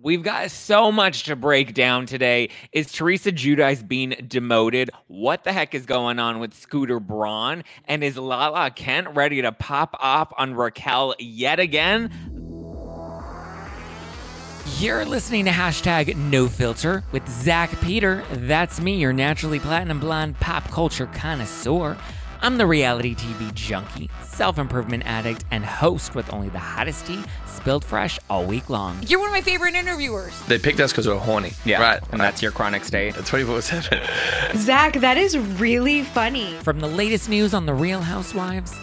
We've got so much to break down today. Is Teresa Giudice being demoted? What the heck is going on with Scooter Braun? And is Lala Kent ready to pop off on Raquel yet again? You're listening to hashtag no filter with Zack Peter. That's me, your naturally platinum blonde pop culture connoisseur. I'm the reality TV junkie, self improvement addict, and host with only the hottest tea spilled fresh all week long. You're one of my favorite interviewers. They picked us because we're horny. Yeah. Right. And that's your chronic state. 24 7. Zack, that is really funny. From the latest news on the Real Housewives,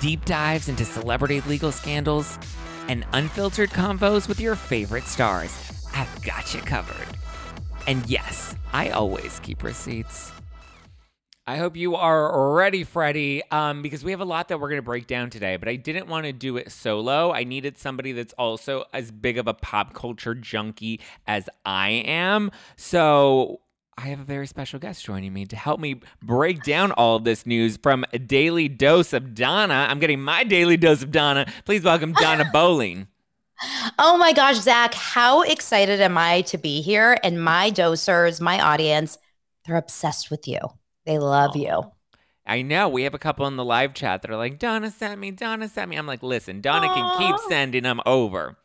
deep dives into celebrity legal scandals, and unfiltered convos with your favorite stars, I've got you covered. And yes, I always keep receipts. I hope you are ready, Freddie, um, because we have a lot that we're going to break down today. But I didn't want to do it solo. I needed somebody that's also as big of a pop culture junkie as I am. So I have a very special guest joining me to help me break down all of this news from a daily dose of Dana. I'm getting my daily dose of Dana. Please welcome Dana Bowling. Oh my gosh, Zack, how excited am I to be here? And my dosers, my audience, they're obsessed with you. They love oh. you. I know. We have a couple in the live chat that are like, Dana sent me, Dana sent me. I'm like, listen, Dana can keep sending them over.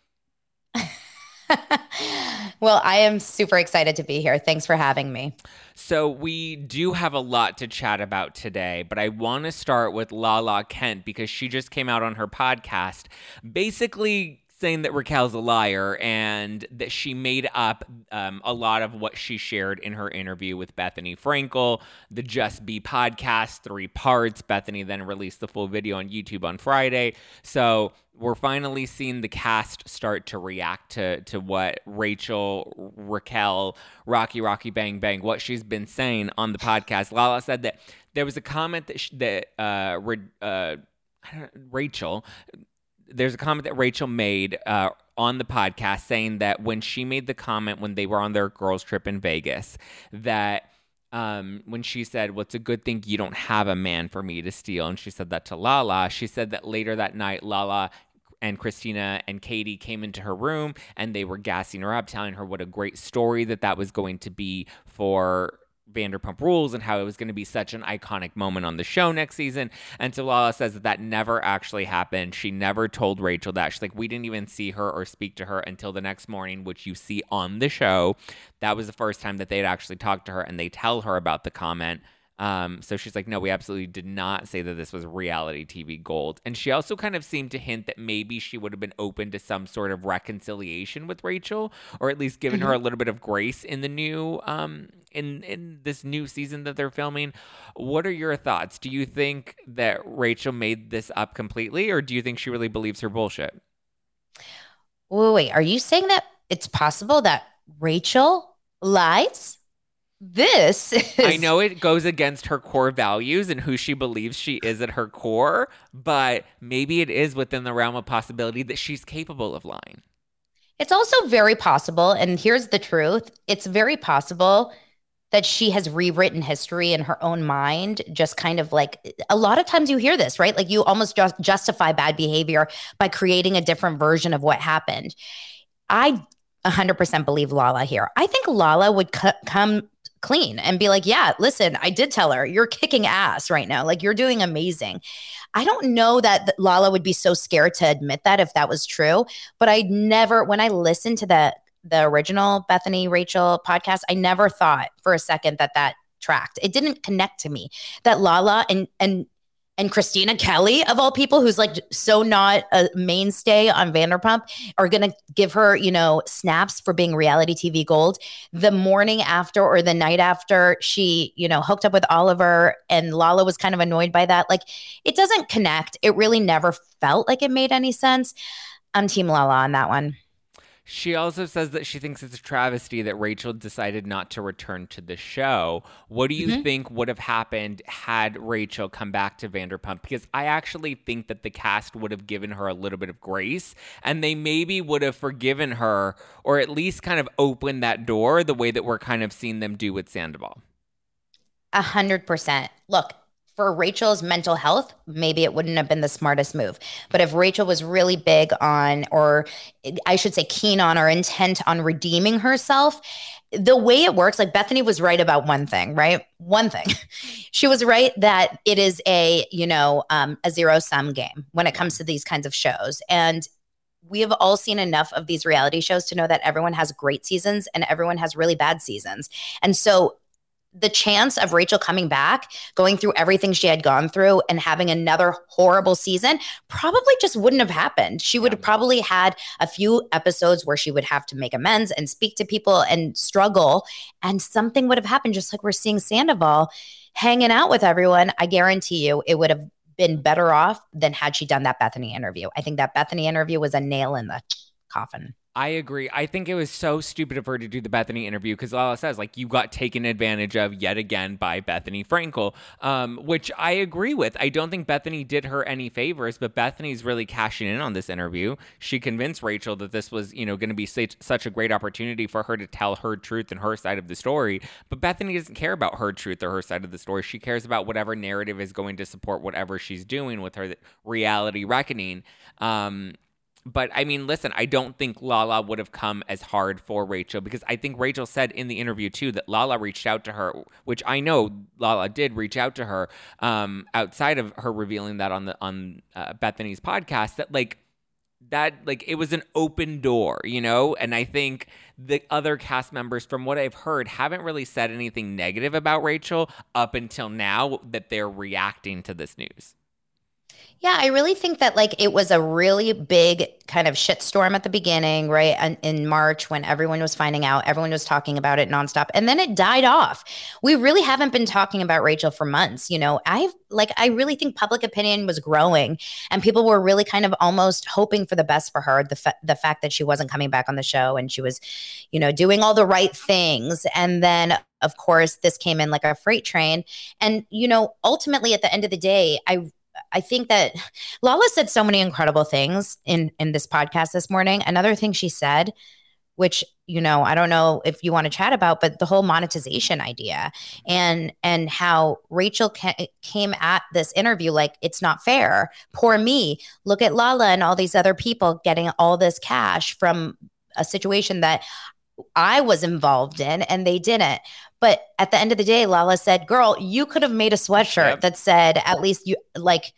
well, I am super excited to be here. Thanks for having me. So, we do have a lot to chat about today, but I want to start with Lala Kent because she just came out on her podcast basically saying that Raquel's a liar and that she made up um, a lot of what she shared in her interview with Bethenny Frankel, the Just B podcast, three parts. Bethenny then released the full video on YouTube on Friday. So we're finally seeing the cast start to react to to what Rachel, Raquel, Rocky, Rocky, Bang, Bang, what she's been saying on the podcast. Lala said that there was a comment that she, that uh, uh, Rachel there's a comment that Rachel made uh, on the podcast saying that when she made the comment when they were on their girls' trip in Vegas, that um, when she said, Well, a good thing you don't have a man for me to steal. And she said that to Lala. She said that later that night, Lala and Christina and Katie came into her room and they were gassing her up, telling her what a great story that that was going to be for Vanderpump Rules and how it was going to be such an iconic moment on the show next season. And so Lala says that that never actually happened. She never told Rachel that. She's like, we didn't even see her or speak to her until the next morning, which you see on the show. That was the first time that they had actually talked to her and they tell her about the comment. Um, so she's like, no, we absolutely did not say that this was reality TV gold. And she also kind of seemed to hint that maybe she would have been open to some sort of reconciliation with Rachel, or at least given mm-hmm. her a little bit of grace in the new um in in this new season that they're filming. What are your thoughts? Do you think that Rachel made this up completely, or do you think she really believes her bullshit? Wait, wait, are you saying that it's possible that Rachel lies? this is... I know it goes against her core values and who she believes she is at her core, but maybe it is within the realm of possibility that she's capable of lying. It's also very possible, and here's the truth it's very possible that she has rewritten history in her own mind, just kind of like a lot of times you hear this, right? Like you almost just justify bad behavior by creating a different version of what happened. I 100% believe Lala here. I think Lala would c- come clean and be like, yeah, listen, I did tell her you're kicking ass right now. Like you're doing amazing. I don't know that Lala would be so scared to admit that if that was true, but I never, when I listened to the the original Bethenny Rachel podcast, I never thought for a second that that tracked. It didn't connect to me that Lala and and and Kristina Kelly, of all people, who's like so not a mainstay on Vanderpump, are to give her, you know, snaps for being reality TV gold the morning after or the night after she, you know, hooked up with Oliver and Lala was kind of annoyed by that. Like, it doesn't connect. It really never felt like it made any sense. I'm Team Lala on that one. She also says that she thinks it's a travesty that Rachel decided not to return to the show. What do you mm-hmm. think would have happened had Rachel come back to Vanderpump? Because I actually think that the cast would have given her a little bit of grace and they maybe would have forgiven her or at least kind of opened that door the way that we're kind of seeing them do with Sandoval. A hundred percent. Look, for Rachel's mental health, maybe it wouldn't have been the smartest move. But if Rachel was really big on, or I should say, keen on or intent on redeeming herself, the way it works, like Bethenny was right about one thing, right? One thing. she was right that it is a, you know, um, a zero sum game when it comes to these kinds of shows. And we have all seen enough of these reality shows to know that everyone has great seasons and everyone has really bad seasons. And so the chance of Rachel coming back, going through everything she had gone through and having another horrible season probably just wouldn't have happened. She would have probably had a few episodes where she would have to make amends and speak to people and struggle and something would have happened just like we're seeing Sandoval hanging out with everyone. I guarantee you it would have been better off than had she done that Bethenny interview. I think that Bethenny interview was a nail in the coffin. I agree. I think it was so stupid of her to do the Bethenny interview because Lala says like you got taken advantage of yet again by Bethenny Frankel, um, which I agree with. I don't think Bethenny did her any favors, but Bethenny's really cashing in on this interview. She convinced Rachel that this was you know going to be such, such a great opportunity for her to tell her truth and her side of the story. But Bethenny doesn't care about her truth or her side of the story. She cares about whatever narrative is going to support whatever she's doing with her reality reckoning. Um, but I mean, listen, I don't think Lala would have come as hard for Rachel because I think Rachel said in the interview too that Lala reached out to her, which I know Lala did reach out to her um, outside of her revealing that on the on uh, Bethenny's podcast that like that like it was an open door, you know? And I think the other cast members from what I've heard haven't really said anything negative about Rachel up until now that they're reacting to this news. Yeah, I really think that like it was a really big kind of shitstorm at the beginning, right? And in March when everyone was finding out, everyone was talking about it nonstop. And then it died off. We really haven't been talking about Rachel for months. You know, I've like I really think public opinion was growing and people were really kind of almost hoping for the best for her. The fa- the fact that she wasn't coming back on the show and she was, you know, doing all the right things. And then of course, this came in like a freight train. And, you know, ultimately at the end of the day, I I think that Lala said so many incredible things in in this podcast this morning. Another thing she said, which you know, I don't know if you want to chat about, but the whole monetization idea and and how Rachel ca- came at this interview like it's not fair. Poor me. Look at Lala and all these other people getting all this cash from a situation that I was involved in and they didn't. But at the end of the day, Lala said, Girl, you could have made a sweatshirt yep. that said, At least you like,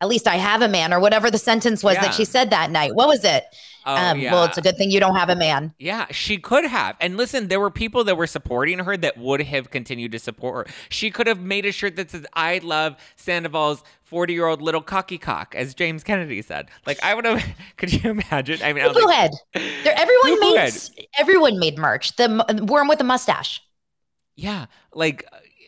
at least I have a man, or whatever the sentence was yeah. that she said that night. What was it? Oh, um, yeah. Well, it's a good thing you don't have a man. Yeah, she could have. And listen, there were people that were supporting her that would have continued to support her. She could have made a shirt that says, I love Sandoval's 40 year old little cocky cock, as James Kennedy said. Like, I would have, could you imagine? I mean, go like, ahead. There, everyone made, everyone made merch. The worm with the mustache. Yeah, like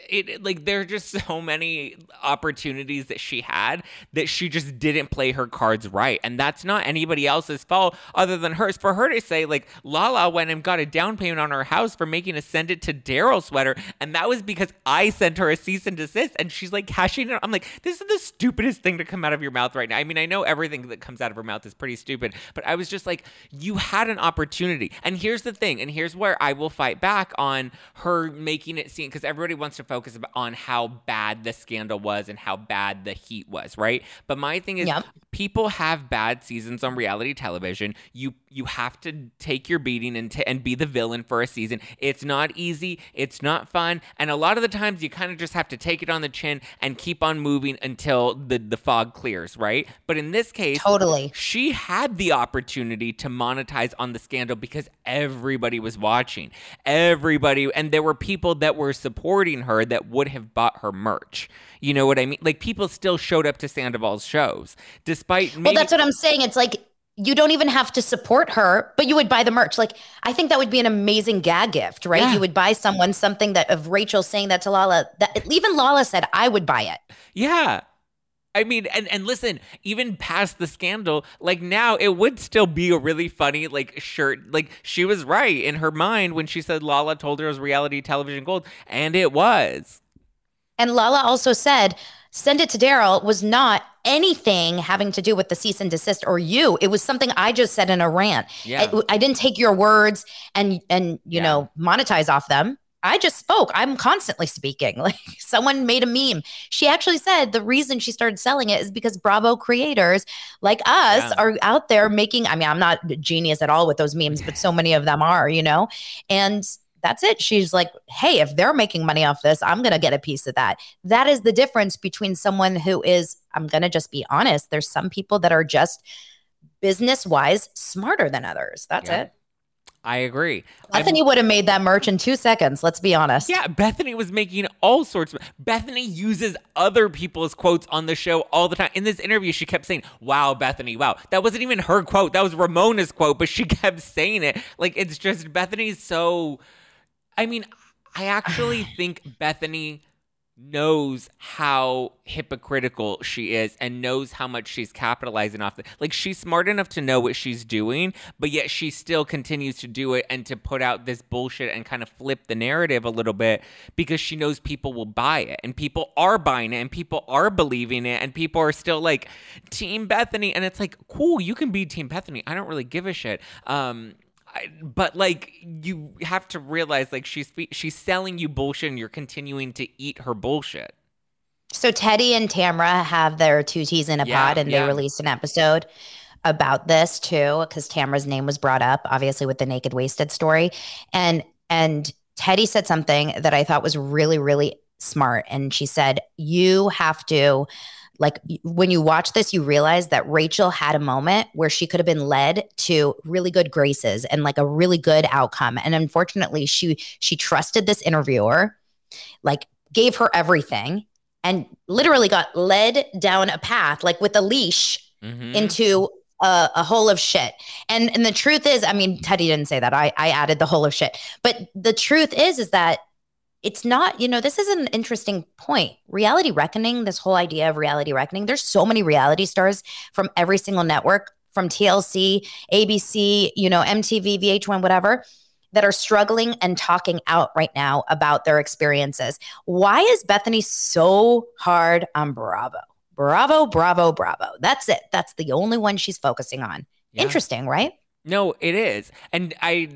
it like there are just so many opportunities that she had that she just didn't play her cards right. And that's not anybody else's fault other than hers. For her to say, like, Lala went and got a down payment on her house for making a send it to Daryl sweater. And that was because I sent her a cease and desist. And she's like cashing it. I'm like, this is the stupidest thing to come out of your mouth right now. I mean, I know everything that comes out of her mouth is pretty stupid, but I was just like, you had an opportunity. And here's the thing, and here's where I will fight back on her making it seem because everybody wants to focus on how bad the scandal was and how bad the heat was, right? But my thing is yep. people have bad seasons on reality television. You you have to take your beating and t- and be the villain for a season. It's not easy, it's not fun, and a lot of the times you kind of just have to take it on the chin and keep on moving until the the fog clears, right? But in this case, totally. She had the opportunity to monetize on the scandal because everybody was watching. Everybody and there were people that were supporting her that would have bought her merch. You know what I mean? Like people still showed up to Sandoval's shows despite. Maybe- well, that's what I'm saying. It's like you don't even have to support her, but you would buy the merch. Like I think that would be an amazing gag gift, right? Yeah. You would buy someone something that of Rachel saying that to Lala. That even Lala said I would buy it. Yeah. I mean, and, and listen, even past the scandal, like now it would still be a really funny like shirt. Like she was right in her mind when she said Lala told her it was reality television gold, and it was. And Lala also said, send it to Daryl was not anything having to do with the cease and desist or you. It was something I just said in a rant. Yeah. I, I didn't take your words and and you yeah. know monetize off them. I just spoke. I'm constantly speaking. Like someone made a meme. She actually said the reason she started selling it is because Bravo creators like us Yeah. are out there making. I mean, I'm not genius at all with those memes, but so many of them are, you know? And that's it. She's like, hey, if they're making money off this, I'm going to get a piece of that. That is the difference between someone who is, I'm going to just be honest, there's some people that are just business wise smarter than others. That's Yeah. it. I agree. Bethenny would have made that merch in two seconds. Let's be honest. Yeah, Bethenny was making all sorts of. Bethenny uses other people's quotes on the show all the time. In this interview, she kept saying, Wow, Bethenny, wow. That wasn't even her quote. That was Ramona's quote, but she kept saying it. Like, it's just Bethenny's so. I mean, I actually think Bethenny knows how hypocritical she is and knows how much she's capitalizing off it. Like she's smart enough to know what she's doing, but yet she still continues to do it and to put out this bullshit and kind of flip the narrative a little bit because she knows people will buy it and people are buying it and people are believing it and people are still like team Bethenny and it's like cool, you can be team Bethenny. I don't really give a shit. Um I, but like you have to realize like she's she's selling you bullshit and you're continuing to eat her bullshit. So Teddi and Tamra have their two teas in a Yeah, pod, and yeah. they released an episode about this too, because Tamra's name was brought up, obviously with the naked wasted story, and and Teddi said something that I thought was really really smart, and she said you have to. Like when you watch this, you realize that Rachel had a moment where she could have been led to really good graces and like a really good outcome. And unfortunately, she she trusted this interviewer, like gave her everything, and literally got led down a path like with a leash Mhm. into a, a hole of shit and and the truth is i mean teddi didn't say that i i added the hole of shit but the truth is is that it's not you know this is an interesting point reality reckoning this whole idea of reality reckoning there's so many reality stars from every single network from tlc abc you know mtv vh1 whatever that are struggling and talking out right now about their experiences why is Bethenny so hard on Bravo? Bravo, Bravo, Bravo. That's it. That's the only one she's focusing on. Yeah. Interesting, right? No, it is, and I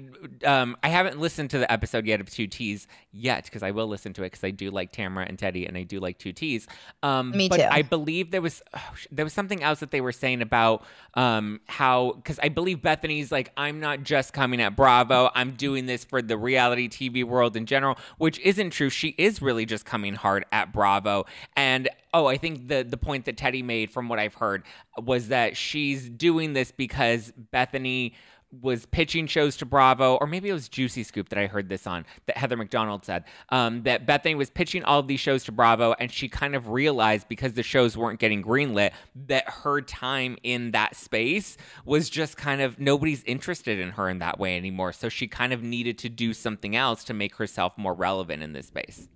um I haven't listened to the episode yet of Two T's yet because I will listen to it because I do like Tamra and Teddi and I do like Two T's. Um, Me but too. I believe there was oh, there was something else that they were saying about um how because I believe Bethenny's like I'm not just coming at Bravo, I'm doing this for the reality TV world in general, which isn't true. She is really just coming hard at Bravo, and oh, I think the the point that Teddi made from what I've heard was that she's doing this because Bethenny was pitching shows to Bravo, or maybe it was Juicy Scoop that I heard this on, that Heather McDonald said, um, that Bethenny was pitching all of these shows to Bravo, and she kind of realized because the shows weren't getting greenlit that her time in that space was just kind of nobody's interested in her in that way anymore. So she kind of needed to do something else to make herself more relevant in this space.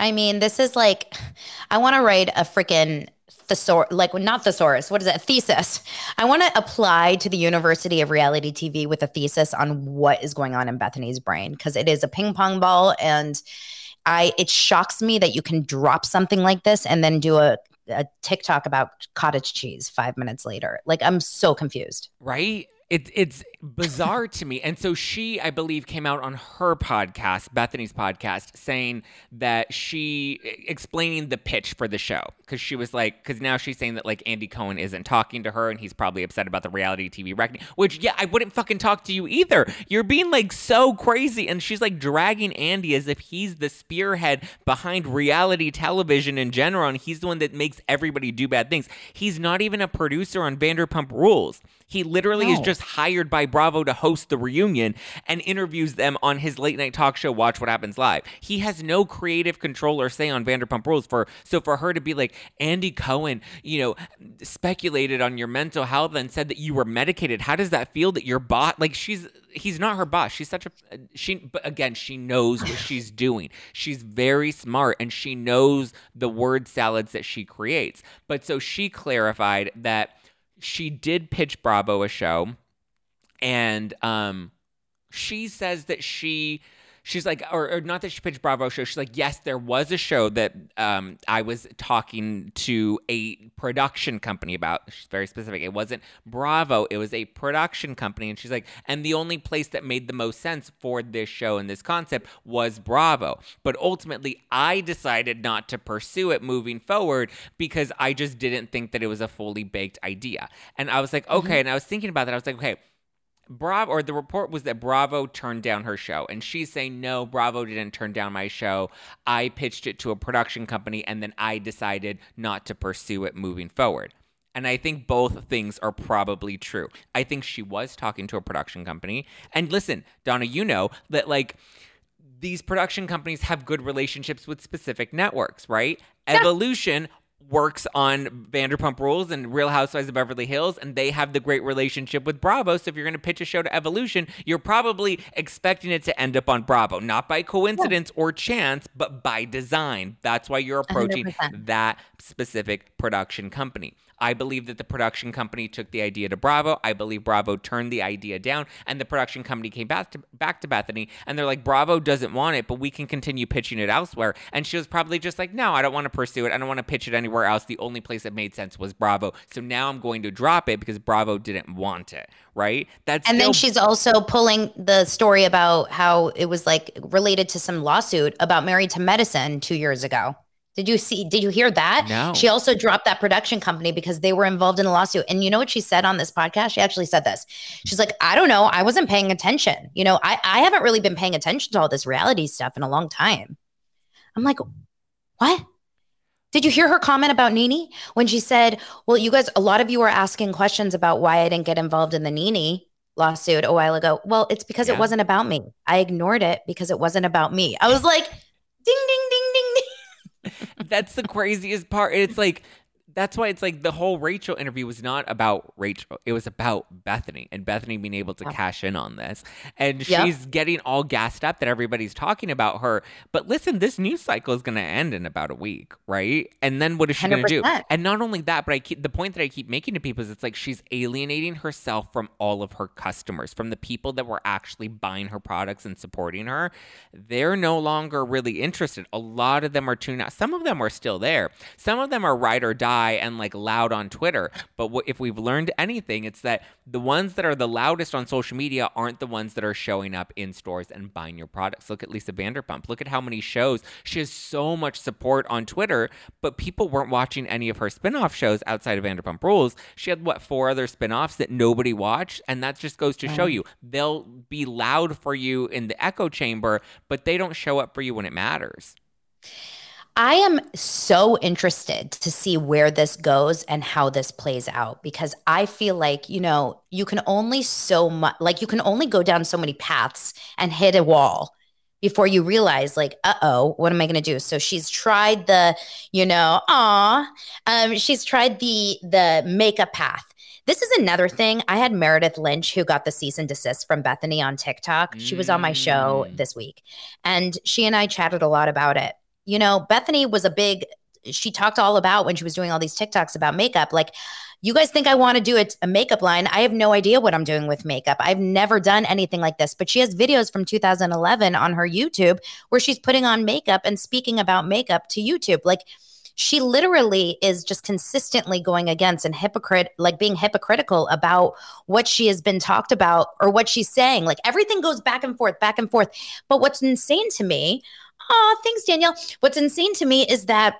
I mean, this is like, I want to write a freaking thesaurus, like not thesaurus, what is it? A thesis. I want to apply to the University of Reality TV with a thesis on what is going on in Bethenny's brain because it is a ping pong ball. And I, it shocks me that you can drop something like this and then do a, a TikTok about cottage cheese five minutes later. Like, I'm so confused. Right? It's it's bizarre to me. And so she, I believe, came out on her podcast, Bethenny's podcast, saying that she explaining the pitch for the show because she was like, because now she's saying that like Andy Cohen isn't talking to her and he's probably upset about the reality TV reckoning. Which yeah, I wouldn't fucking talk to you either. You're being like so crazy, and she's like dragging Andy as if he's the spearhead behind reality television in general, and he's the one that makes everybody do bad things. He's not even a producer on Vanderpump Rules. He literally is just hired by Bravo to host the reunion and interviews them on his late night talk show Watch What Happens Live. He has no creative control or say on Vanderpump Rules for so for her to be like Andy Cohen, you know, speculated on your mental health and said that you were medicated. How does that feel that your bot? like she's he's not her boss. She's such a she but again, she knows what she's doing. She's very smart and she knows the word salads that she creates. But so she clarified that she did pitch Bravo a show and um she says that she she's like, or, or not that she pitched Bravo show. She's like, yes, there was a show that um, I was talking to a production company about. She's very specific. It wasn't Bravo. It was a production company, and she's like, and the only place that made the most sense for this show and this concept was Bravo. But ultimately, I decided not to pursue it moving forward because I just didn't think that it was a fully baked idea. And I was like, okay. And I was thinking about that. I was like, okay. Bravo, or the report was that Bravo turned down her show. And she's saying, no, Bravo didn't turn down my show. I pitched it to a production company and then I decided not to pursue it moving forward. And I think both things are probably true. I think she was talking to a production company. And listen, Dana, you know that like these production companies have good relationships with specific networks, right? Evolution works on Vanderpump Rules and Real Housewives of Beverly Hills, and they have the great relationship with Bravo. So if you're going to pitch a show to Evolution, you're probably expecting it to end up on Bravo, not by coincidence or chance, but by design. That's why you're approaching 100%. that specific production company. I believe that the production company took the idea to Bravo. I believe Bravo turned the idea down, and the production company came back to back to Bethenny, and they're like, Bravo doesn't want it, but we can continue pitching it elsewhere. And she was probably just like, No, I don't want to pursue it. I don't want to pitch it anywhere else. The only place that made sense was Bravo. So now I'm going to drop it because Bravo didn't want it. Right? That's And then she's also pulling the story about how it was like related to some lawsuit about Married to Medicine two years ago. Did you see? Did you hear that? No. She also dropped that production company because they were involved in a lawsuit. And you know what she said on this podcast? She actually said this. She's like, I don't know. I wasn't paying attention. You know, I, I haven't really been paying attention to all this reality stuff in a long time. I'm like, what? Did you hear her comment about NeNe when she said, Well, you guys, a lot of you are asking questions about why I didn't get involved in the NeNe lawsuit a while ago. Well, it's because Yeah. it wasn't about me. I ignored it because it wasn't about me. I was like, ding, ding, ding, ding, ding. that's the craziest part. It's like that's why it's like the whole Rachel interview was not about Rachel. It was about Bethenny and Bethenny being able to Yeah. cash in on this. And Yep. she's getting all gassed up that everybody's talking about her. But listen, this news cycle is going to end in about a week, right? And then what is she going to do? And not only that, but I keep the point that I keep making to people is it's like she's alienating herself from all of her customers, from the people that were actually buying her products and supporting her. They're no longer really interested. A lot of them are tuning out. Some of them are still there. Some of them are ride or die and like loud on Twitter. But what, if we've learned anything, it's that the ones that are the loudest on social media aren't the ones that are showing up in stores and buying your products. Look at Lisa Vanderpump. Look at how many shows she has so much support on Twitter, but people weren't watching any of her spin-off shows outside of Vanderpump Rules. She had what four other spin-offs that nobody watched, and that just goes to show you they'll be loud for you in the echo chamber, but they don't show up for you when it matters. I am so interested to see where this goes and how this plays out because I feel like, you know, you can only so much, like, you can only go down so many paths and hit a wall before you realize, like, uh oh, what am I going to do? So she's tried the, you know, aw, um, she's tried the the makeup path. This is another thing. I had Meredith Lynch who got the cease and desist from Bethenny on TikTok. She was on my show Mm. this week, and she and I chatted a lot about it you know, Bethenny was a big, she talked all about when she was doing all these TikToks about makeup. Like, you guys think I want to do a, a makeup line? I have no idea what I'm doing with makeup. I've never done anything like this. But she has videos from 2011 on her YouTube where she's putting on makeup and speaking about makeup to YouTube. Like, she literally is just consistently going against and hypocrite, like being hypocritical about what she has been talked about or what she's saying. Like everything goes back and forth, back and forth. But what's insane to me Oh, thanks, Danielle. What's insane to me is that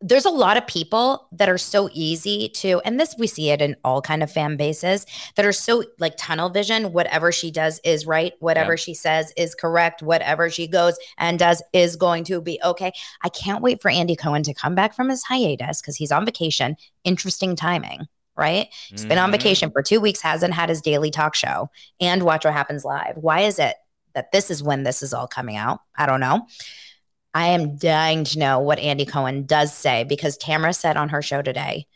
there's a lot of people that are so easy to, and this we see it in all kind of fan bases that are so like tunnel vision. Whatever she does is right. Whatever Yeah. she says is correct. Whatever she goes and does is going to be okay. I can't wait for Andy Cohen to come back from his hiatus because he's on vacation. Interesting timing, right? He's been on Mhm. vacation for two weeks, hasn't had his daily talk show and Watch What Happens Live. Why is it that this is when this is all coming out? I don't know. I am dying to know what Andy Cohen does say because Tamra said on her show today,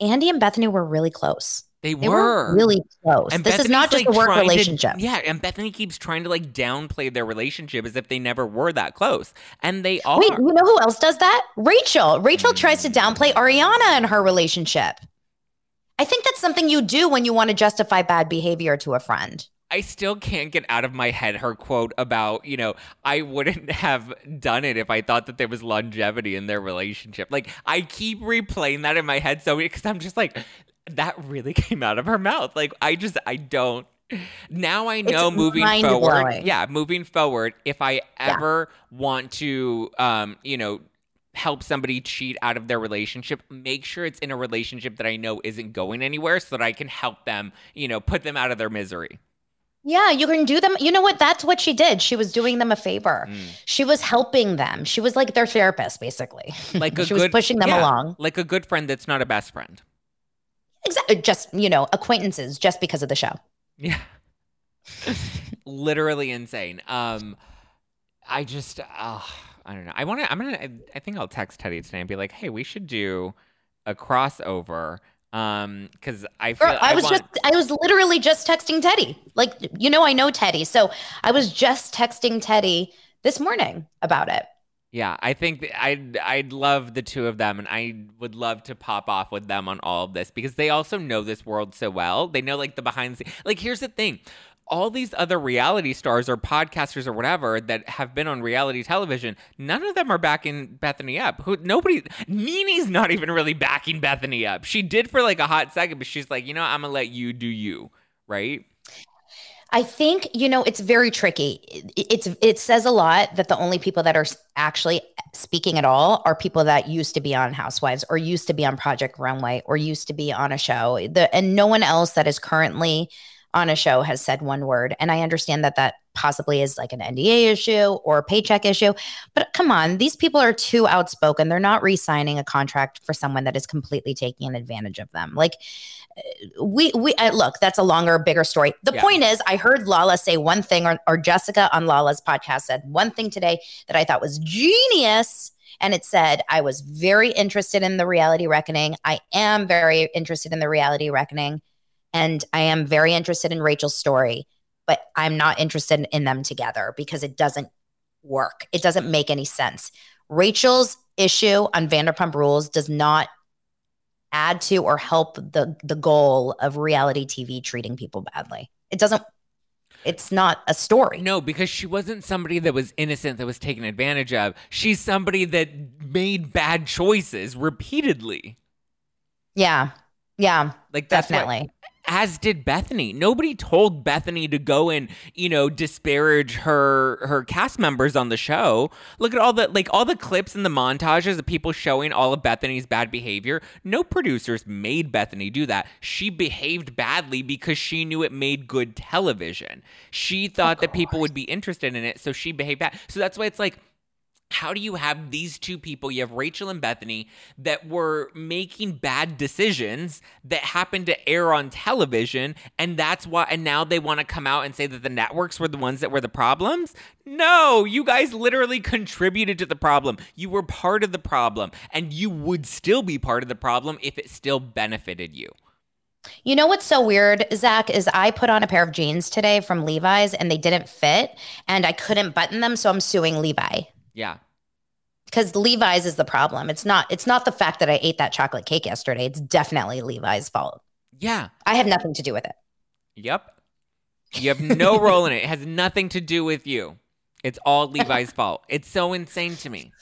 Andy and Bethenny were really close. They, They were were really close. And this is not just like, a work trying to- relationship. yeah, and Bethenny keeps trying to like downplay their relationship as if they never were that close, and they are. Wait, you know who else does that? Rachel. Rachel hmm. tries to downplay Ariana and her relationship. I think that's something you do when you want to justify bad behavior to a friend. I still can't get out of my head her quote about, you know, I wouldn't have done it if I thought that there was longevity in their relationship. Like, I keep replaying that in my head so because I'm just like, that really came out of her mouth. Like, I just, I don't. Now I know It's moving forward. Yeah, moving forward, if I ever want to, um, you know, help somebody cheat out of their relationship, make sure it's in a relationship that I know isn't going anywhere so that I can help them, you know, put them out of their misery. Yeah, you can do them. You know what? That's what she did. She was doing them a favor. Mm. She was helping them. She was like their therapist, basically. Like a she good, was pushing them yeah, along. Like a good friend that's not a best friend. Exactly. Just, you know, acquaintances just because of the show. Yeah. Literally insane. Um I just uh, I don't know. I want to I'm going to I think I'll text Teddi today and be like, "Hey, we should do a crossover." Um cuz I feel I, was want, just, I was literally just texting Teddi. Like, you know, I know Teddi. So I was just texting Teddi this morning about it. Yeah, I think I'd I'd love the two of them, and I would love to pop off with them on all of this because they also know this world so well. They know like the behind the like. Here's the thing. All these other reality stars or podcasters or whatever that have been on reality television, none of them are backing Bethenny up. Who nobody NeNe's not even really backing Bethenny up. She did for like a hot second, but she's like, you know, I'm gonna let you do you, right? I think you know it's very tricky. It, it's it says a lot that the only people that are actually speaking at all are people that used to be on Housewives or used to be on Project Runway or used to be on a show. The and no one else that is currently on a show has said one word. And I understand that that possibly is like an NDA issue or a paycheck issue. But come on, these people are too outspoken. They're not re-signing a contract for someone that is completely taking advantage of them. Like we we uh, look that's a longer bigger story the Yeah. point is i heard lala say one thing or, or jessica on lala's podcast said one thing today that i thought was genius and it said i was very interested in the reality reckoning i am very interested in the reality reckoning and i am very interested in rachel's story but i'm not interested in them together because it doesn't work it doesn't make any sense rachel's issue on vanderpump rules does not add to or help the the goal of reality TV treating people badly. It doesn't it's not a story. No, because she wasn't somebody that was innocent that was taken advantage of. She's somebody that made bad choices repeatedly. Yeah. Yeah, Like that's what- definitely. as did Bethenny. Nobody told Bethenny to go and, you know, disparage her her cast members on the show. Look at all the like all the clips and the montages of people showing all of Bethenny's bad behavior. No producers made Bethenny do that. She behaved badly because she knew it made good television. She thought that people would be interested in it, so she behaved bad. So that's why it's like how do you have these two people? You have rachel and bethenny that were making bad decisions that happened to air on television and that's why and now they want to come out and say that the networks were the ones that were the problems? No you guys literally contributed to the problem. You were part of the problem and you would still be part of the problem if it still benefited you. You know what's so weird, Zack, is I put on a pair of jeans today from Levi's and they didn't fit and I couldn't button them, so I'm suing Levi. Yeah Because Levi's is the problem. It's not it's not the fact that I ate that chocolate cake yesterday. It's definitely Levi's fault. yeah I have nothing to do with it. Yep. You have no role in it. It has nothing to do with you. It's all Levi's fault. It's so insane to me.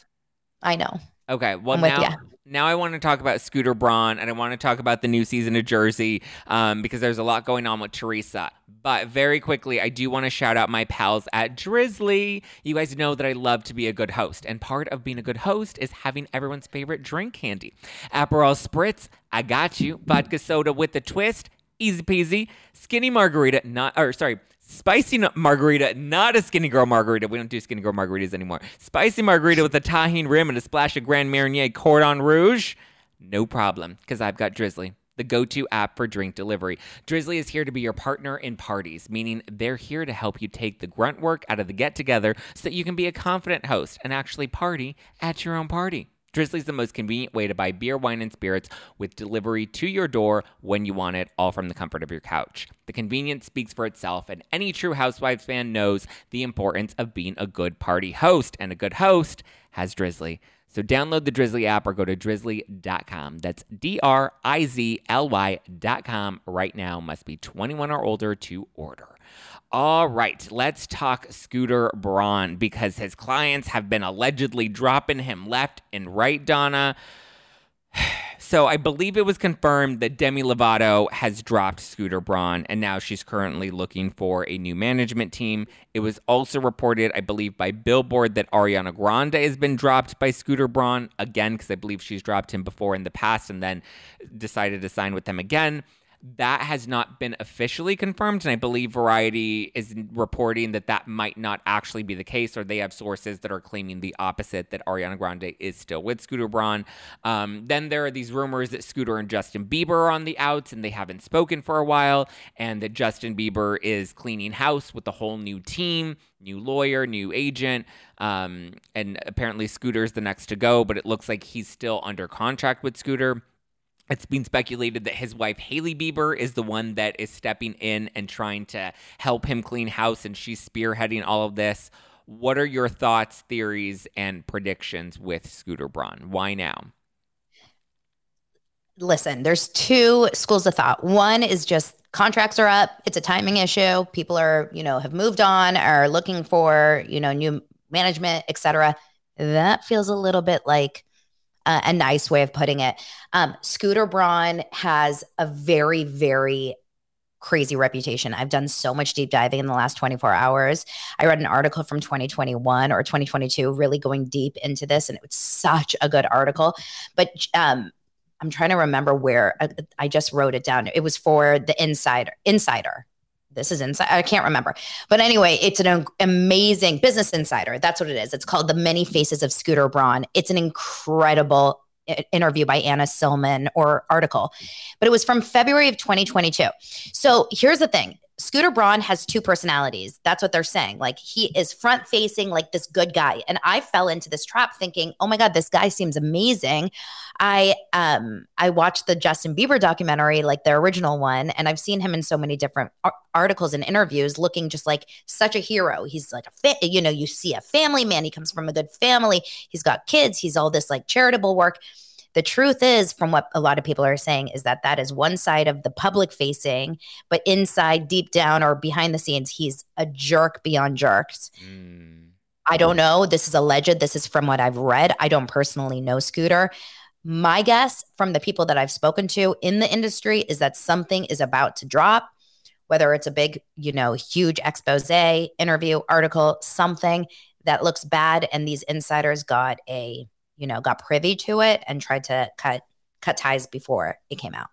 I know. Okay, well I'm now. Now I want to talk about Scooter Braun and I want to talk about the new season of Jersey um, because there's a lot going on with Teresa. But very quickly, I do want to shout out my pals at Drizly. You guys know that I love to be a good host, and part of being a good host is having everyone's favorite drink handy. Aperol Spritz, I got you. Vodka soda with a twist, easy peasy. Skinny margarita, not or sorry. Spicy margarita, not a skinny girl margarita. We don't do skinny girl margaritas anymore. Spicy margarita with a Tajin rim and a splash of Grand Marnier Cordon Rouge. No problem, because I've got Drizly, the go to app for drink delivery. Drizly is here to be your partner in parties, meaning they're here to help you take the grunt work out of the get together so that you can be a confident host and actually party at your own party. Drizly's the most convenient way to buy beer, wine, and spirits with delivery to your door when you want it, all from the comfort of your couch. The convenience speaks for itself, and any true Housewives fan knows the importance of being a good party host, and a good host has Drizly. So download the Drizly app or go to drizly.com. That's D R I Z L Y.com right now. Must be 21 or older to order. All right, let's talk Scooter Braun because his clients have been allegedly dropping him left and right, Dana. So I believe it was confirmed that Demi Lovato has dropped Scooter Braun, and now she's currently looking for a new management team. It was also reported, I believe, by Billboard that Ariana Grande has been dropped by Scooter Braun again because I believe she's dropped him before in the past and then decided to sign with them again. That has not been officially confirmed, and I believe Variety is reporting that that might not actually be the case, or they have sources that are claiming the opposite that Ariana Grande is still with Scooter Braun. Um, then there are these rumors that Scooter and Justin Bieber are on the outs and they haven't spoken for a while, and that Justin Bieber is cleaning house with a whole new team, new lawyer, new agent. Um, and apparently Scooter's the next to go, but it looks like he's still under contract with Scooter. It's been speculated that his wife Hailey Bieber is the one that is stepping in and trying to help him clean house, and she's spearheading all of this. What are your thoughts, theories, and predictions with Scooter Braun? Why now? Listen, there's two schools of thought. One is just contracts are up, it's a timing issue. People are, you know, have moved on, are looking for, you know, new management, etc. That feels a little bit like uh, a nice way of putting it. Um, Scooter Braun has a very, very crazy reputation. I've done so much deep diving in the last 24 hours. I read an article from 2021 or 2022, really going deep into this, and it was such a good article. But um, I'm trying to remember where I, I just wrote it down. It was for the Insider. Insider. This is inside. I can't remember, but anyway, it's an amazing business insider. That's what it is. It's called "The Many Faces of Scooter Braun." It's an incredible interview by Anna Silman or article, but it was from February of 2022. So here's the thing Scooter Braun has two personalities. That's what they're saying. Like he is front facing, like this good guy. And I fell into this trap thinking, oh my God, this guy seems amazing. I um I watched the Justin Bieber documentary, like the original one, and I've seen him in so many different ar- articles and interviews looking just like such a hero. He's like a fit, you know, you see a family man, he comes from a good family, he's got kids, he's all this like charitable work. The truth is, from what a lot of people are saying, is that that is one side of the public facing, but inside, deep down, or behind the scenes, he's a jerk beyond jerks. Mm. I don't know. This is alleged. This is from what I've read. I don't personally know Scooter. My guess from the people that I've spoken to in the industry is that something is about to drop, whether it's a big, you know, huge expose, interview, article, something that looks bad. And these insiders got a you know, got privy to it and tried to cut cut ties before it came out.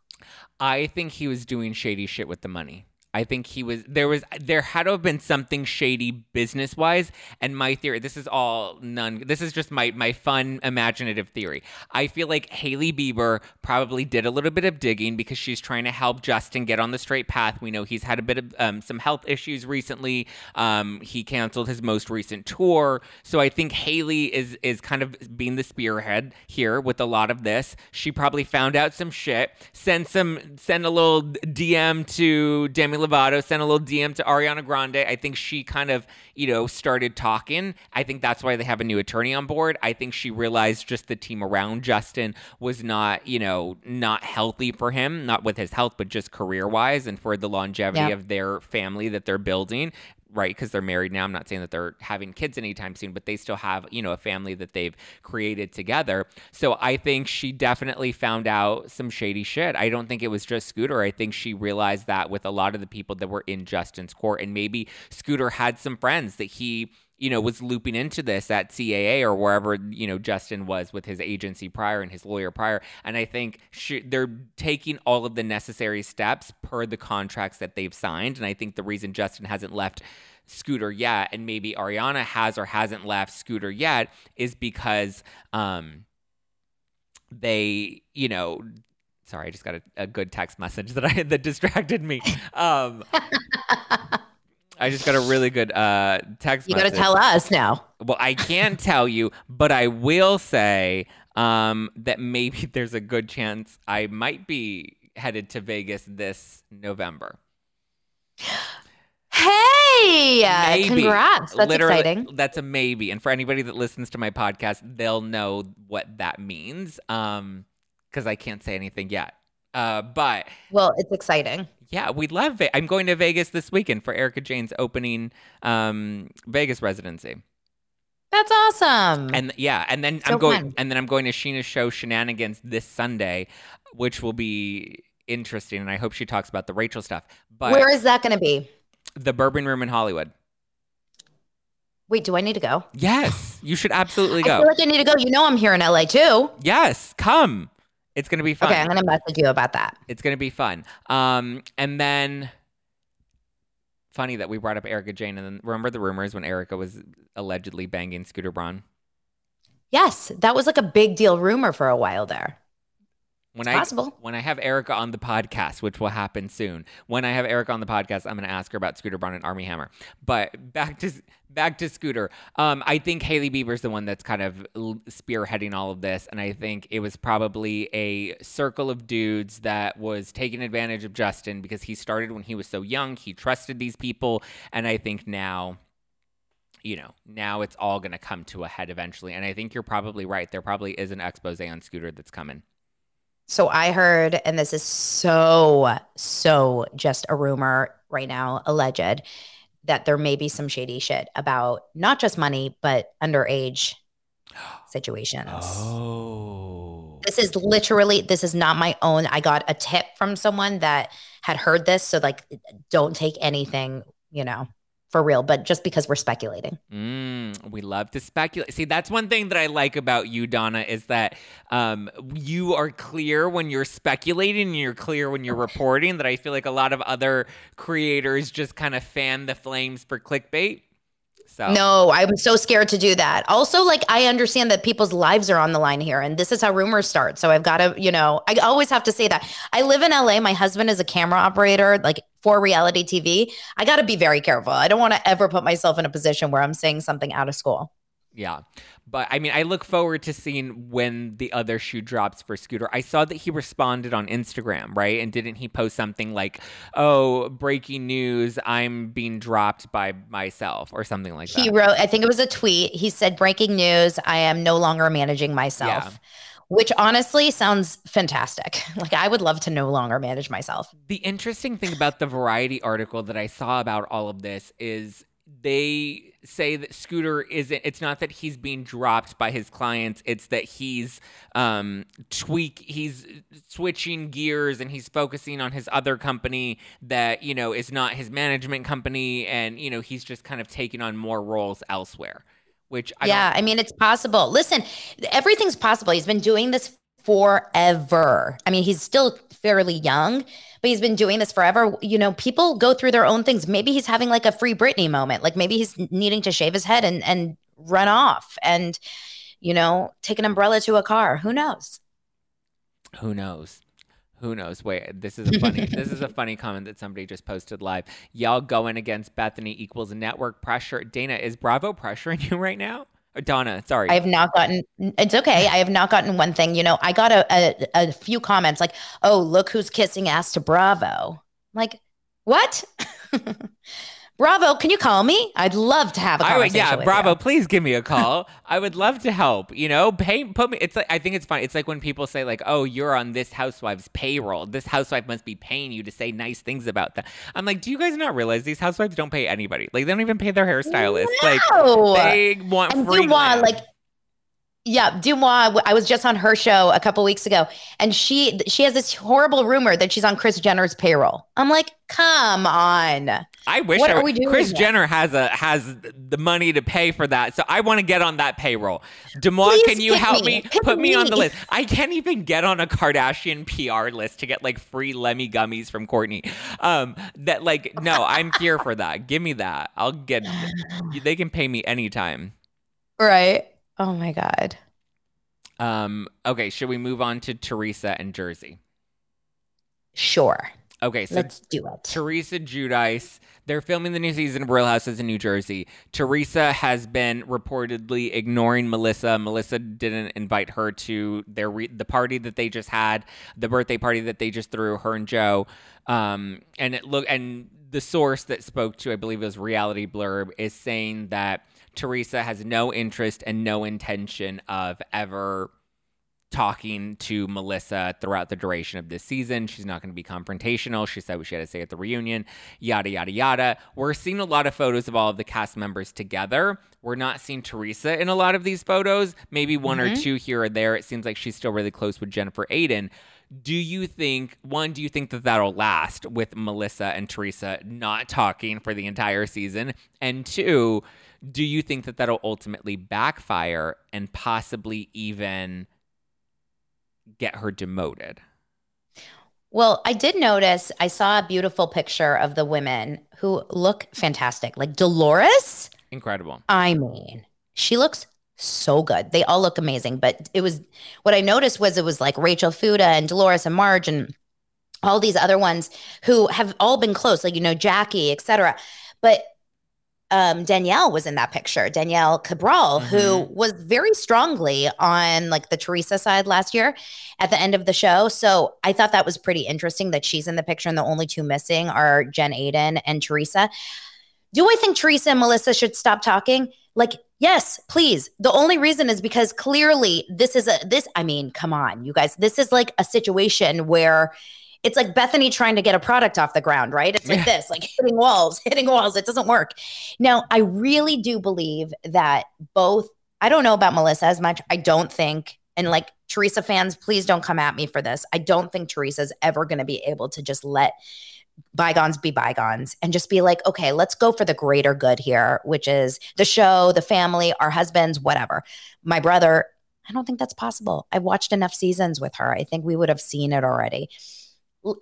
I think he was doing shady shit with the money. I think he was there was there had to have been something shady business wise. And my theory, this is all none. This is just my my fun imaginative theory. I feel like Hailey Bieber probably did a little bit of digging because she's trying to help Justin get on the straight path. We know he's had a bit of um, some health issues recently. Um, he canceled his most recent tour, so I think Haley is is kind of being the spearhead here with a lot of this. She probably found out some shit, send some send a little DM to Demi Lovato sent a little DM to Ariana Grande. I think she kind of, you know, started talking. I think that's why they have a new attorney on board. I think she realized just the team around Justin was not, you know, not healthy for him, not with his health, but just career wise and for the longevity of their family that they're building right because they're married now i'm not saying that they're having kids anytime soon but they still have you know a family that they've created together. So i think she definitely found out some shady shit. I don't think it was just scooter. I think she realized that with a lot of the people that were in justin's court and maybe scooter had some friends that he you know, was looping into this at CAA or wherever, you know, Justin was with his agency prior and his lawyer prior. And I think she, they're taking all of the necessary steps per the contracts that they've signed. And I think the reason Justin hasn't left Scooter yet, and maybe Ariana has or hasn't left Scooter yet, is because um, they, you know, sorry, I just got a, a good text message that I that distracted me. Um, I just got a really good uh, text. You got to tell us now. Well, I can't tell you, but I will say um, that maybe there's a good chance I might be headed to Vegas this November. Hey, maybe. congrats. That's Literally, exciting. That's a maybe. And for anybody that listens to my podcast, they'll know what that means. Um, because I can't say anything yet. Uh, but Well, it's exciting. yeah, we love it. I'm going to Vegas this weekend for Erika Jayne's opening um, Vegas residency. That's awesome. And yeah, and then So I'm going fun. and then I'm going to Scheana's show Scheananigans this Sunday, which will be interesting and I hope she talks about the Rachel stuff. But Where is that going to be? the Bourbon Room in Hollywood. Wait, do I need to go? Yes, you should absolutely go. I feel like I need to go. You know, I'm here in LA too. Yes, come. It's going to be fun. Okay, I'm going to message you about that. It's gonna be fun. Um, and then funny that we brought up Erika Jayne, and then remember the rumors when Erica was allegedly banging Scooter Braun. Yes, that was like a big deal rumor for a while there. When It's I possible. when I have Erika on the podcast, which will happen soon. When I have Erika on the podcast, I'm going to ask her about Scooter Braun and Armie Hammer. But back to back to Scooter. Um, I think Hailey Bieber's the one that's kind of spearheading all of this, and I think it was probably a circle of dudes that was taking advantage of Justin because he started when he was so young. He trusted these people, and I think now. You know, now it's all going to come to a head eventually. And I think you're probably right. There probably is an expose on Scooter that's coming. So I heard, and this is so, so just a rumor right now, alleged, that there may be some shady shit about not just money, but underage situations. Oh. This is literally, this is not my own. I got a tip from someone that had heard this. So, like, don't take anything, you know, for real, but just because we're speculating. Mm, we love to speculate. See, that's one thing that I like about you, Dana, is that um, you are clear when you're speculating and you're clear when you're reporting. That I feel like a lot of other creators just kind of fan the flames for clickbait. So No, I'm so scared to do that. Also, like I understand that people's lives are on the line here, and this is how rumors start. So I've got to, you know, I always have to say that. I live in LA. My husband is a camera operator, like for reality TV. I got to be very careful. I don't want to ever put myself in a position where I'm saying something out of school. Yeah. But I mean, I look forward to seeing when the other shoe drops for Scooter. I saw that he responded on Instagram, right? And didn't he post something like, oh, breaking news, I'm being dropped by myself or something like that? He wrote, I think it was a tweet. He said, "Breaking news: I am no longer managing myself." Yeah. Which honestly sounds fantastic. Like I would love to no longer manage myself. The interesting thing about the Variety article that I saw about all of this is they say that Scooter isn't it's not that he's being dropped by his clients, it's that he's um tweak he's switching gears and he's focusing on his other company that, you know, is not his management company and, you know, he's just kind of taking on more roles elsewhere. Which I yeah, I mean, it's possible. Listen, everything's possible. He's been doing this forever. I mean, he's still fairly young, but he's been doing this forever. You know, people go through their own things. Maybe he's having like a free Britney moment. Like maybe he's needing to shave his head and and run off and you know, take an umbrella to a car. Who knows? Who knows? Who knows? Wait, this is a funny. this is a funny comment that somebody just posted live. Y'all going against Bethenny equals network pressure. Dana, is Bravo pressuring you right now? Or Donna, sorry. I have not gotten. It's okay. I have not gotten one thing. You know, I got a a, a few comments like, "Oh, look who's kissing ass to Bravo." I'm like, what? Bravo, can you call me? I'd love to have a conversation. would, yeah, with Bravo, you. please give me a call. I would love to help. You know, pay, put me. It's like I think it's fun. It's like when people say like, "Oh, you're on this housewife's payroll. This housewife must be paying you to say nice things about them." I'm like, do you guys not realize these housewives don't pay anybody? Like, they don't even pay their hairstylist. Like, No. they want and free. Dumois, glam. like, yeah, Dumois. I was just on her show a couple weeks ago, and she she has this horrible rumor that she's on Kris Jenner's payroll. I'm like, come on. I wish What I are we doing Kris? Jenner has a has the money to pay for that, so I want to get on that payroll. Please can you help me. me? Put me on the list. I can't even get on a Kardashian PR list to get like free Lemme gummies from Kourtney. Um, that like no, I'm here for that. Give me that. I'll get. They can pay me anytime. Right. Oh my god. Um, okay, should we move on to Teresa and Jersey? Sure. Okay, so Let's do it. Teresa Giudice. They're filming the new season of Real Houses in New Jersey. Teresa has been reportedly ignoring Melissa. Melissa didn't invite her to their re- the party that they just had, the birthday party that they just threw. Her and Joe, um, and it look and the source that spoke to, I believe it was Reality Blurb, is saying that Teresa has no interest and no intention of ever talking to Melissa throughout the duration of this season. She's not going to be confrontational. She said what she had to say at the reunion, yada, yada, yada. We're seeing a lot of photos of all of the cast members together. We're not seeing Teresa in a lot of these photos, maybe one mm-hmm. or two here or there. It seems like she's still really close with Jennifer Aydin. Do you think, one, do you think that that'll last with Melissa and Teresa not talking for the entire season? And two, do you think that that'll ultimately backfire and possibly even get her demoted? Well, I did notice I saw a beautiful picture of the women who look fantastic. Like Dolores. Incredible. I mean, she looks so good. They all look amazing. But it was what I noticed was it was like Rachel Fuda and Dolores and Marge and all these other ones who have all been close, like, you know, Jackie, etc. But um, Danielle was in that picture, Danielle Cabral, mm-hmm. who was very strongly on like the Teresa side last year at the end of the show. So I thought that was pretty interesting that she's in the picture and the only two missing are Jen Aydin and Teresa. Do I think Teresa and Melissa should stop talking? Like, yes, please. The only reason is because clearly this is a this, I mean, come on, you guys. This is like a situation where it's like Bethenny trying to get a product off the ground, right? It's like this, like hitting walls, hitting walls. It doesn't work. Now, I really do believe that both, I don't know about Melissa as much. I don't think, and like Teresa fans, please don't come at me for this. I don't think Teresa's ever going to be able to just let bygones be bygones and just be like, okay, let's go for the greater good here, which is the show, the family, our husbands, whatever. My brother, I don't think that's possible. I've watched enough seasons with her. I think we would have seen it already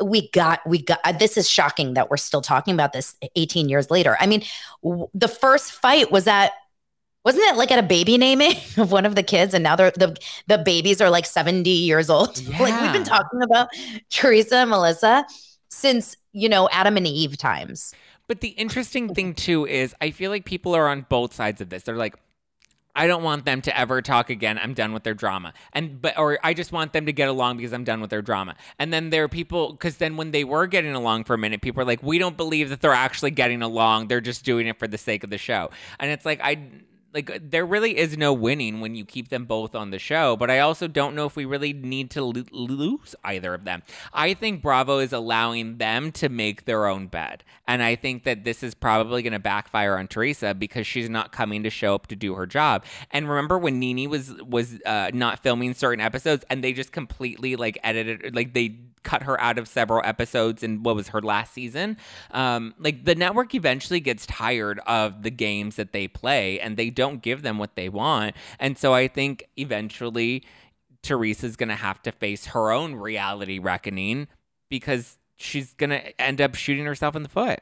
we got we got uh, this is shocking that we're still talking about this 18 years later i mean w- the first fight was at wasn't it like at a baby naming of one of the kids and now they're the the babies are like 70 years old yeah. like we've been talking about teresa and melissa since you know adam and eve times but the interesting thing too is i feel like people are on both sides of this they're like I don't want them to ever talk again. I'm done with their drama. And but or I just want them to get along because I'm done with their drama. And then there are people cuz then when they were getting along for a minute, people are like, "We don't believe that they're actually getting along. They're just doing it for the sake of the show." And it's like I like there really is no winning when you keep them both on the show but i also don't know if we really need to lo- lose either of them. I think bravo is allowing them to make their own bed and i think that this is probably going to backfire on teresa because she's not coming to show up to do her job. And remember when NeNe was was uh, not filming certain episodes and they just completely like edited like they cut her out of several episodes in what was her last season. Um, like the network eventually gets tired of the games that they play and they don't give them what they want. And so I think eventually Teresa's going to have to face her own reality reckoning because she's going to end up shooting herself in the foot.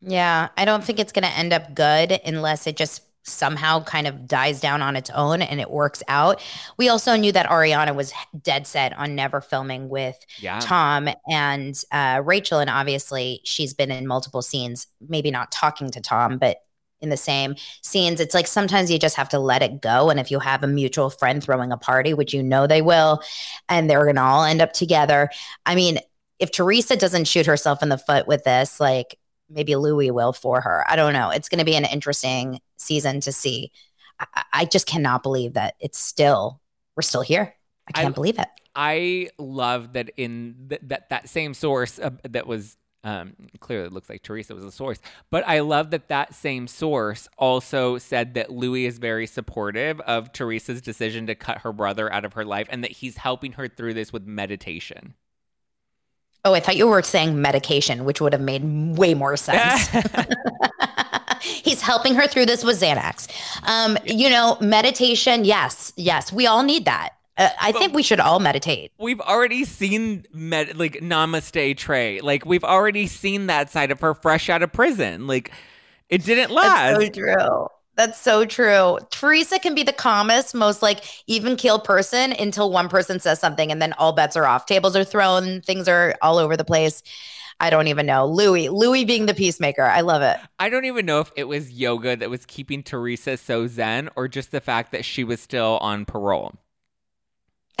Yeah, I don't think it's going to end up good unless it just somehow kind of dies down on its own and it works out. We also knew that Ariana was dead set on never filming with yeah. Tom and uh, Rachel. And obviously, she's been in multiple scenes, maybe not talking to Tom, but in the same scenes. It's like sometimes you just have to let it go. And if you have a mutual friend throwing a party, which you know they will, and they're going to all end up together. I mean, if Teresa doesn't shoot herself in the foot with this, like maybe Luis will for her. I don't know. It's going to be an interesting season to see. I, I, just cannot believe that it's still we're still here. I can't I, believe it. I love that in th- that that same source uh, that was um, clearly it looks like Teresa was the source, but I love that that same source also said that Luis is very supportive of Teresa's decision to cut her brother out of her life and that he's helping her through this with meditation. Oh, I thought you were saying medication, which would have made way more sense. He's helping her through this with Xanax. Um, you know, meditation, yes, yes, we all need that. Uh, I think we should all meditate. We've already seen med- like Namaste Trey. Like we've already seen that side of her fresh out of prison. Like it didn't last. That's so true. That's so true. Teresa can be the calmest, most like even keel person until one person says something and then all bets are off. Tables are thrown, things are all over the place. I don't even know. Luis, Luis being the peacemaker. I love it. I don't even know if it was yoga that was keeping Teresa so zen or just the fact that she was still on parole.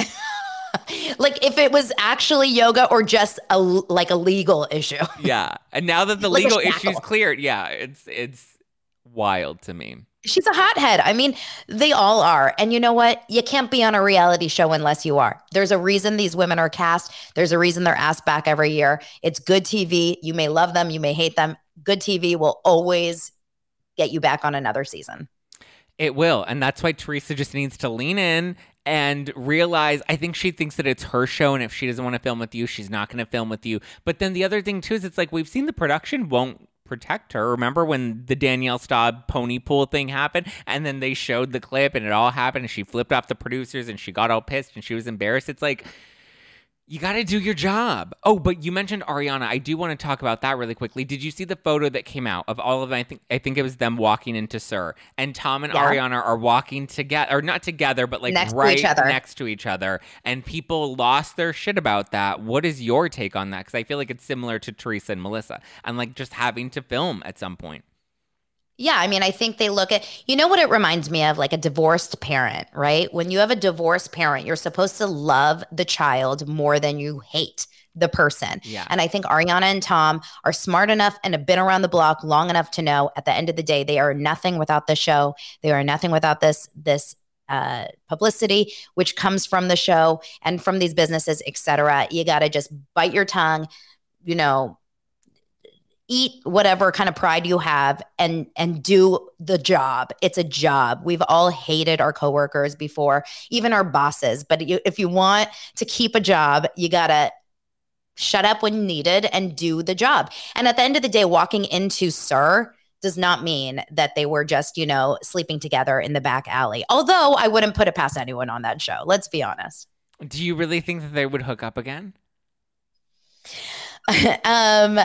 like if it was actually yoga or just a like a legal issue. yeah. And now that the legal issue is cleared, yeah, it's it's wild to me. She's a hothead. I mean, they all are. And you know what? You can't be on a reality show unless you are. There's a reason these women are cast. There's a reason they're asked back every year. It's good TV. You may love them, you may hate them. Good TV will always get you back on another season. It will. And that's why Teresa just needs to lean in and realize I think she thinks that it's her show. And if she doesn't want to film with you, she's not going to film with you. But then the other thing, too, is it's like we've seen the production won't protect her. Remember when the Danielle Staub pony pool thing happened and then they showed the clip and it all happened and she flipped off the producers and she got all pissed and she was embarrassed? It's like, you got to do your job. Oh, but you mentioned Ariana. I do want to talk about that really quickly. Did you see the photo that came out of all of them? I think I think it was them walking into SUR, and Tom and Yeah. Ariana are walking together, or not together, but like Next to right each other. next to each other. And people lost their shit about that. What is your take on that? Because I feel like it's similar to Teresa and Melissa, and like just having to film at some point. Yeah, I mean, I think they look at, you know what it reminds me of? Like a divorced parent, right? When you have a divorced parent, you're supposed to love the child more than you hate the person. Yeah. And I think Ariana and Tom are smart enough and have been around the block long enough to know at the end of the day, they are nothing without the show. They are nothing without this, this, uh, publicity, which comes from the show and from these businesses, et cetera. You got to just bite your tongue, you know, eat whatever kind of pride you have and and do the job. It's a job. We've all hated our coworkers before even our bosses but you, if you want to keep a job you gotta shut up when needed and do the job. And at the end of the day walking into SUR does not mean that they were just you know sleeping together in the back alley although i wouldn't put it past anyone on that show let's be honest. Do you really think that they would hook up again? um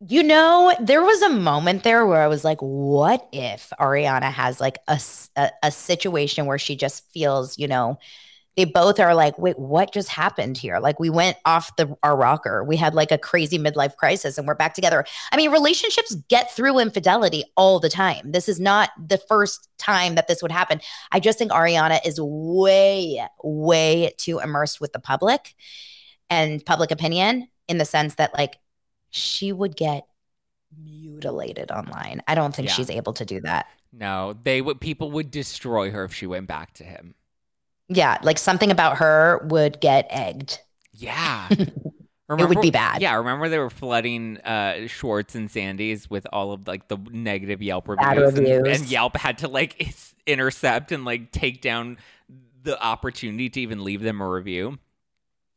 you know there was a moment there where i was like what if ariana has like a a situation where she just feels you know they both are like wait what just happened here like we went off the our rocker. We had like a crazy midlife crisis and we're back together. I mean relationships get through infidelity all the time. This is not the first time that this would happen. I just think ariana is way way too immersed with the public and public opinion in the sense that like she would get mutilated online. I don't think Yeah. she's able to do that. No, they would. People would destroy her if she went back to him. Yeah, like something about her would get egged. Yeah. It would be bad. Yeah, remember they were flooding uh, Schwartz and Sandy's with all of like the negative Yelp Bad reviews, and- And, Yelp had to like intercept and like take down the opportunity to even leave them a review.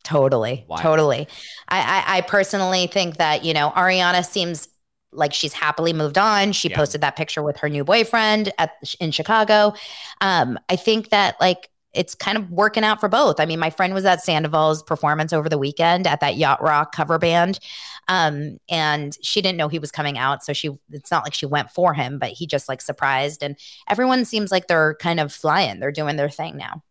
Totally, Wild. totally. I, I I personally think that you know Ariana seems like she's happily moved on. She Yeah. posted that picture with her new boyfriend at in Chicago. Um, I think that like it's kind of working out for both. I mean, my friend was at Sandoval's performance over the weekend at that Yacht Rock cover band. Um, and she didn't know he was coming out. So she it's not like she went for him, but he just like surprised. And everyone seems like they're kind of flying. They're doing their thing now.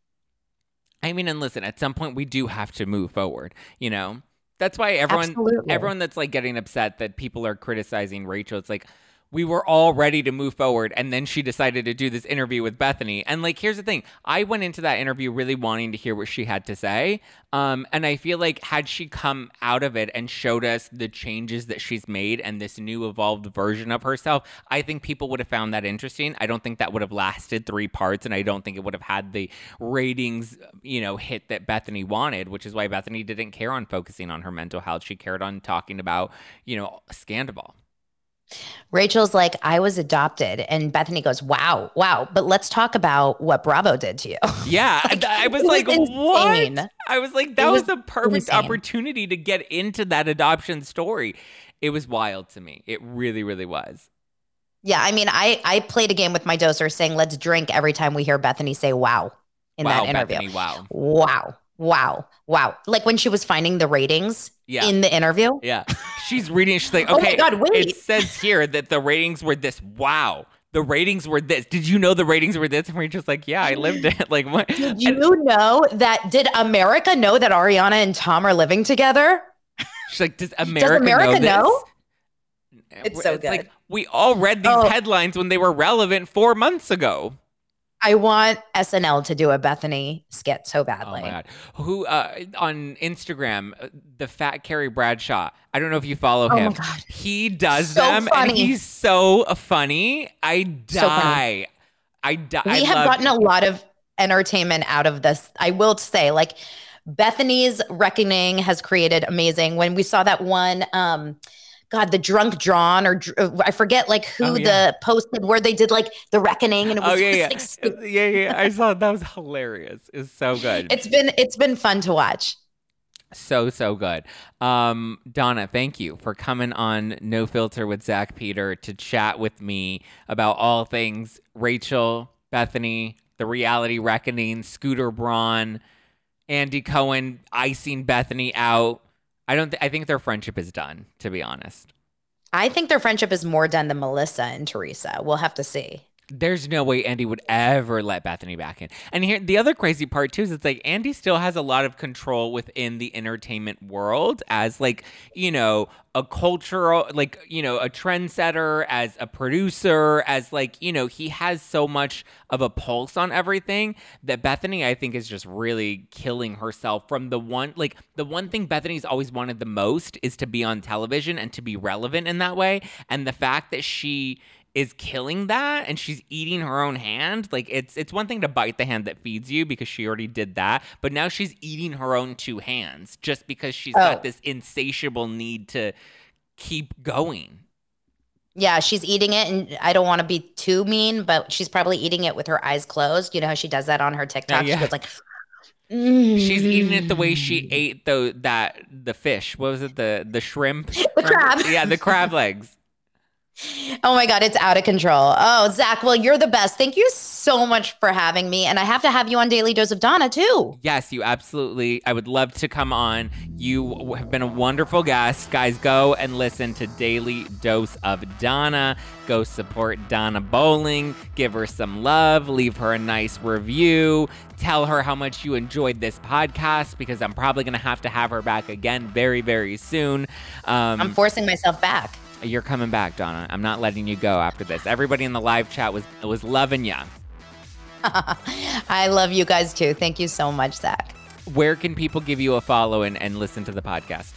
I mean, and listen, at some point we do have to move forward. You know, that's why everyone, Absolutely. everyone that's like getting upset that people are criticizing Rachel. It's like we were all ready to move forward, and then she decided to do this interview with Bethenny. And like, here's the thing: I went into that interview really wanting to hear what she had to say. Um, and I feel like had she come out of it and showed us the changes that she's made and this new evolved version of herself, I think people would have found that interesting. I don't think that would have lasted three parts, and I don't think it would have had the ratings, you know, hit that Bethenny wanted, which is why Bethenny didn't care on focusing on her mental health. She cared on talking about, you know, Scandal. Rachel's like, I was adopted. And Bethenny goes, Wow, wow. But let's talk about what Bravo did to you. Yeah, and I was it was like, what? insane. I was like, that was, was the perfect insane. opportunity to get into that adoption story. It was wild to me. It really, really was. yeah. I mean, I, I played a game with my doser saying, Let's drink every time we hear Bethenny say wow in wow, that interview. Bethenny, wow. Wow, wow, wow. Like when she was finding the ratings Yeah. in the interview. Yeah. She's reading. She's like, Oh my okay, God, wait. it says here that the ratings were this. Wow. The ratings were this. Did you know the ratings were this? And we're just like, yeah, I lived it. Like, what? Did you know that? Did America know that Ariana and Tom are living together? She's like, does America, does America know? know? This? It's so Like, good. we all read these Oh. headlines when they were relevant four months ago. I want SNL to do a Bethenny skit so badly. Oh my god. Who uh, on Instagram, uh, the fat Carrie Bradshaw. I don't know if you follow Oh my him. God. He does So them and he's so funny. I So funny. die. I die. we I have gotten a lot of entertainment out of this. I will say, like Bethenny's Reckoning has created amazing. When we saw that one, um, God, the drunk John, or dr- I forget like who Oh, yeah. the posted where they did like the Reckoning, and it was Oh yeah, yeah, just, like, yeah, yeah. I saw that was hilarious. It's so good. it's been it's been fun to watch. So so good. Um, Dana, thank you for coming on No Filter with Zack Peter to chat with me about all things Rachel, Bethenny, the reality reckoning, Scooter Braun, Andy Cohen icing Bethenny out. I don't. Th- I think their friendship is done. To be honest, I think their friendship is more done than Melissa and Teresa. We'll have to see. There's no way Andy would ever let Bethenny back in. And here, the other crazy part too is it's like Andy still has a lot of control within the entertainment world as like you know a cultural like you know a trendsetter, as a producer, as like you know he has so much of a pulse on everything that Bethenny I think is just really killing herself from the one like the one thing Bethenny's always wanted the most is to be on television and to be relevant in that way, and the fact that she is killing that and she's eating her own hand like it's it's one thing to bite the hand that feeds you because she already did that but now she's eating her own two hands just because she's Oh. got this insatiable need to keep going Yeah, she's eating it, and I don't want to be too mean, but she's probably eating it with her eyes closed. You know how she does that on her TikTok? yeah. She goes like, she's eating it the way Mm. she ate the that the fish what was it the the shrimp The crab. yeah the crab legs Oh my God, it's out of control. Oh, Zack, well, you're the best. Thank you so much for having me. And I have to have you on Daily Dose of Dana too. Yes, you absolutely. I would love to come on. You have been a wonderful guest. Guys, go and listen to Daily Dose of Dana. Go support Dana Bowling. Give her some love. Leave her a nice review. Tell her how much you enjoyed this podcast because I'm probably going to have to have her back again very, very soon. Um, I'm forcing myself back. You're coming back, Dana. I'm not letting you go after this. Everybody in the live chat was was loving you. I love you guys too. Thank you so much, Zack. Where can people give you a follow and, and listen to the podcast?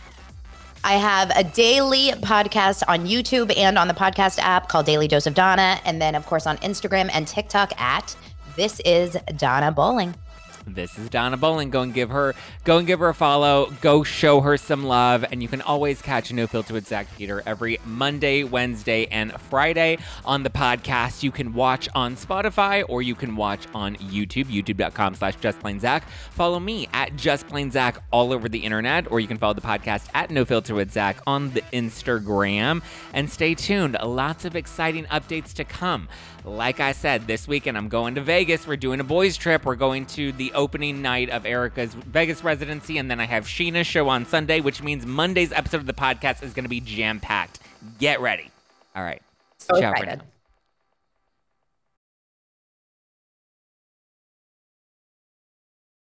I have a daily podcast on YouTube and on the podcast app called Daily Dose of Dana. And then, of course, on Instagram and TikTok at This is Dana Bowling. This is Dana Bowling. Go and give her, go and give her a follow. Go show her some love, and you can always catch No Filter with Zack Peter every Monday, Wednesday, and Friday on the podcast. You can watch on Spotify or you can watch on YouTube, YouTube.com/slash JustPlainZack. Follow me at JustPlainZack all over the internet, or you can follow the podcast at No Filter with Zack on the Instagram. And stay tuned. Lots of exciting updates to come. Like I said, this weekend I'm going to Vegas. We're doing a boys' trip. We're going to the opening night of Erika's Vegas residency, and then I have Scheana's show on Sunday, which means Monday's episode of the podcast is going to be jam packed. Get ready. All right. So Ciao excited. now.